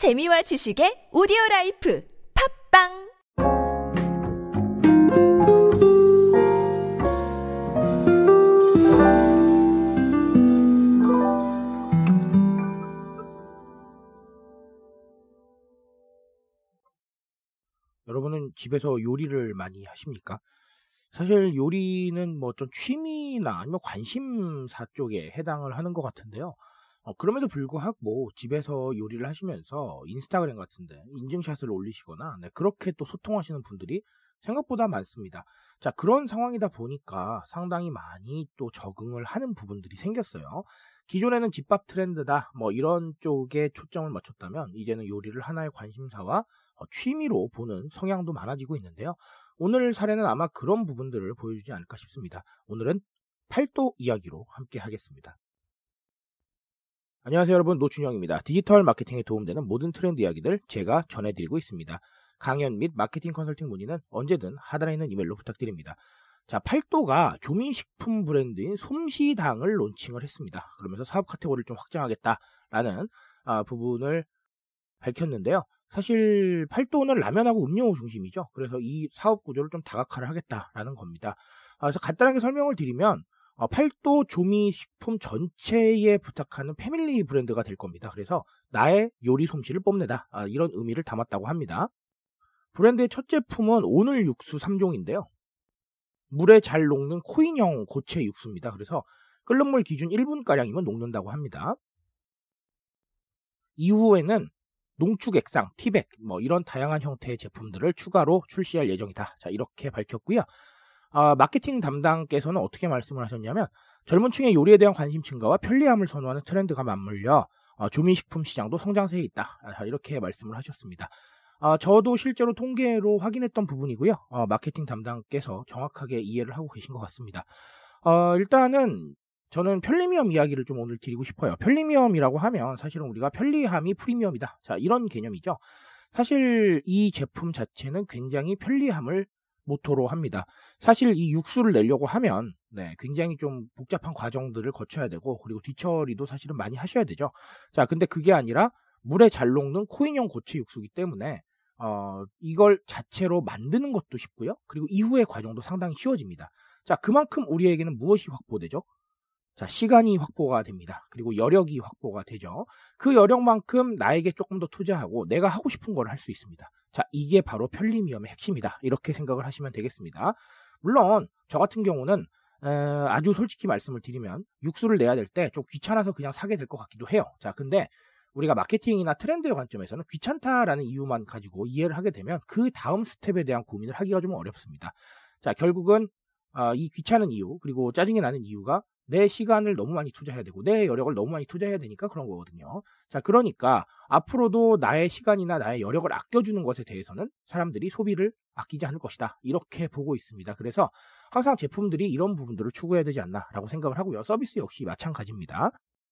재미와 지식의 오디오 라이프 팝빵 여러분은 집에서 요리를 많이 하십니까? 사실 요리는 뭐 어떤 취미나 아니면 관심사 쪽에 해당을 하는 것 같은데요. 어, 그럼에도 불구하고 뭐 집에서 요리를 하시면서 인스타그램 같은데 인증샷을 올리시거나 네, 그렇게 또 소통하시는 분들이 생각보다 많습니다. 자, 그런 상황이다 보니까 상당히 많이 또 적응을 하는 부분들이 생겼어요. 기존에는 집밥 트렌드다, 뭐 이런 쪽에 초점을 맞췄다면 이제는 요리를 하나의 관심사와 어, 취미로 보는 성향도 많아지고 있는데요. 오늘 사례는 아마 그런 부분들을 보여주지 않을까 싶습니다. 오늘은 팔도 이야기로 함께 하겠습니다. 안녕하세요 여러분 노준영입니다. 디지털 마케팅에 도움되는 모든 트렌드 이야기들 제가 전해드리고 있습니다. 강연 및 마케팅 컨설팅 문의는 언제든 하단에 있는 이메일로 부탁드립니다. 자, 팔도가 조미식품 브랜드인 솜시당을 론칭을 했습니다. 그러면서 사업 카테고리를 좀 확장하겠다라는 아, 부분을 밝혔는데요. 사실 팔도는 라면하고 음료 중심이죠. 그래서 이 사업 구조를 좀 다각화를 하겠다라는 겁니다. 아, 그래서 간단하게 설명을 드리면 어, 팔도 조미 식품 전체에 부탁하는 패밀리 브랜드가 될 겁니다. 그래서 나의 요리 솜씨를 뽐내다 아, 이런 의미를 담았다고 합니다. 브랜드의 첫 제품은 오늘 육수 3종인데요. 물에 잘 녹는 코인형 고체 육수입니다. 그래서 끓는 물 기준 1분가량이면 녹는다고 합니다. 이후에는 농축 액상, 티백, 뭐 이런 다양한 형태의 제품들을 추가로 출시할 예정이다. 자, 이렇게 밝혔고요. 아, 마케팅 담당께서는 어떻게 말씀을 하셨냐면 젊은 층의 요리에 대한 관심 증가와 편리함을 선호하는 트렌드가 맞물려 어, 조미식품 시장도 성장세에 있다. 아, 이렇게 말씀을 하셨습니다. 아, 저도 실제로 통계로 확인했던 부분이고요. 어, 마케팅 담당께서 정확하게 이해를 하고 계신 것 같습니다. 어, 일단은 저는 편리미엄 이야기를 좀 오늘 드리고 싶어요. 편리미엄이라고 하면 사실은 우리가 편리함이 프리미엄이다. 자, 이런 개념이죠. 사실 이 제품 자체는 굉장히 편리함을 모토로 합니다. 사실 이 육수를 내려고 하면 네, 굉장히 좀 복잡한 과정들을 거쳐야 되고 그리고 뒤처리도 사실은 많이 하셔야 되죠. 자, 근데 그게 아니라 물에 잘 녹는 코인형 고체 육수기 때문에 어, 이걸 자체로 만드는 것도 쉽고요. 그리고 이후의 과정도 상당히 쉬워집니다. 자, 그만큼 우리에게는 무엇이 확보되죠? 자, 시간이 확보가 됩니다. 그리고 여력이 확보가 되죠. 그 여력만큼 나에게 조금 더 투자하고 내가 하고 싶은 걸 할 수 있습니다. 자, 이게 바로 편리미엄의 핵심이다. 이렇게 생각을 하시면 되겠습니다. 물론 저 같은 경우는 에, 아주 솔직히 말씀을 드리면 육수를 내야 될 때 좀 귀찮아서 그냥 사게 될 것 같기도 해요. 자, 근데 우리가 마케팅이나 트렌드의 관점에서는 귀찮다라는 이유만 가지고 이해를 하게 되면 그 다음 스텝에 대한 고민을 하기가 좀 어렵습니다. 자, 결국은 어, 이 귀찮은 이유 그리고 짜증이 나는 이유가 내 시간을 너무 많이 투자해야 되고 내 여력을 너무 많이 투자해야 되니까 그런 거거든요. 자, 그러니까 앞으로도 나의 시간이나 나의 여력을 아껴주는 것에 대해서는 사람들이 소비를 아끼지 않을 것이다. 이렇게 보고 있습니다. 그래서 항상 제품들이 이런 부분들을 추구해야 되지 않나라고 생각을 하고요. 서비스 역시 마찬가지입니다.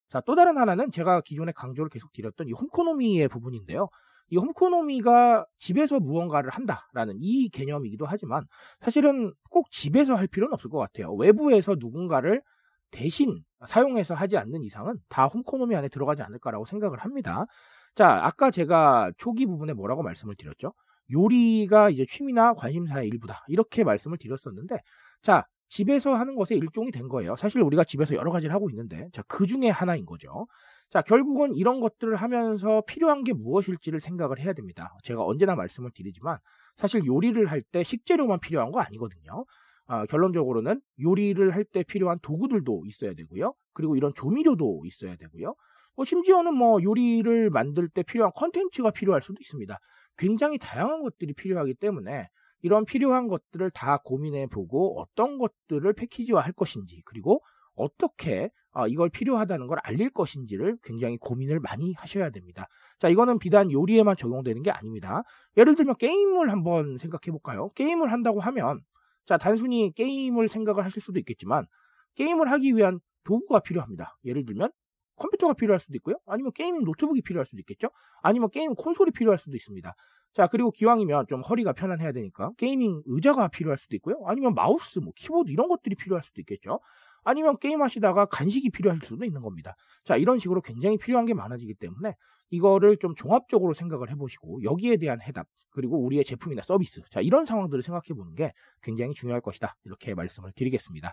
자, 또 다른 하나는 제가 기존에 강조를 계속 드렸던 이 홈코노미의 부분인데요. 이 홈코노미가 집에서 무언가를 한다라는 이 개념이기도 하지만 사실은 꼭 집에서 할 필요는 없을 것 같아요. 외부에서 누군가를 대신 사용해서 하지 않는 이상은 다 홈코노미 안에 들어가지 않을까라고 생각을 합니다. 자, 아까 제가 초기 부분에 뭐라고 말씀을 드렸죠? 요리가 이제 취미나 관심사의 일부다. 이렇게 말씀을 드렸었는데, 자, 집에서 하는 것의 일종이 된 거예요. 사실 우리가 집에서 여러 가지를 하고 있는데, 자, 그 중에 하나인 거죠. 자, 결국은 이런 것들을 하면서 필요한 게 무엇일지를 생각을 해야 됩니다. 제가 언제나 말씀을 드리지만, 사실 요리를 할 때 식재료만 필요한 거 아니거든요. 아, 결론적으로는 요리를 할 때 필요한 도구들도 있어야 되고요. 그리고 이런 조미료도 있어야 되고요. 뭐 심지어는 뭐 요리를 만들 때 필요한 컨텐츠가 필요할 수도 있습니다. 굉장히 다양한 것들이 필요하기 때문에 이런 필요한 것들을 다 고민해 보고 어떤 것들을 패키지화 할 것인지 그리고 어떻게 아, 이걸 필요하다는 걸 알릴 것인지를 굉장히 고민을 많이 하셔야 됩니다. 자, 이거는 비단 요리에만 적용되는 게 아닙니다. 예를 들면 게임을 한번 생각해 볼까요? 게임을 한다고 하면 자, 단순히 게임을 생각을 하실 수도 있겠지만 게임을 하기 위한 도구가 필요합니다. 예를 들면 컴퓨터가 필요할 수도 있고요. 아니면 gaming 노트북이 필요할 수도 있겠죠. 아니면 게임 콘솔이 필요할 수도 있습니다. 자, 그리고 기왕이면 좀 허리가 편안해야 되니까 gaming 의자가 필요할 수도 있고요. 아니면 마우스, 뭐 키보드 이런 것들이 필요할 수도 있겠죠. 아니면 게임 하시다가 간식이 필요할 수도 있는 겁니다. 자, 이런 식으로 굉장히 필요한 게 많아지기 때문에 이거를 좀 종합적으로 생각을 해보시고 여기에 대한 해답 그리고 우리의 제품이나 서비스 자 이런 상황들을 생각해 보는 게 굉장히 중요할 것이다 이렇게 말씀을 드리겠습니다.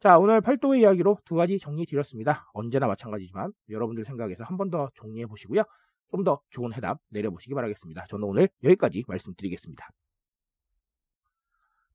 자 오늘 팔도의 이야기로 두 가지 정리 드렸습니다. 언제나 마찬가지지만 여러분들 생각에서 한 번 더 정리해 보시고요. 좀 더 좋은 해답 내려보시기 바라겠습니다. 저는 오늘 여기까지 말씀드리겠습니다.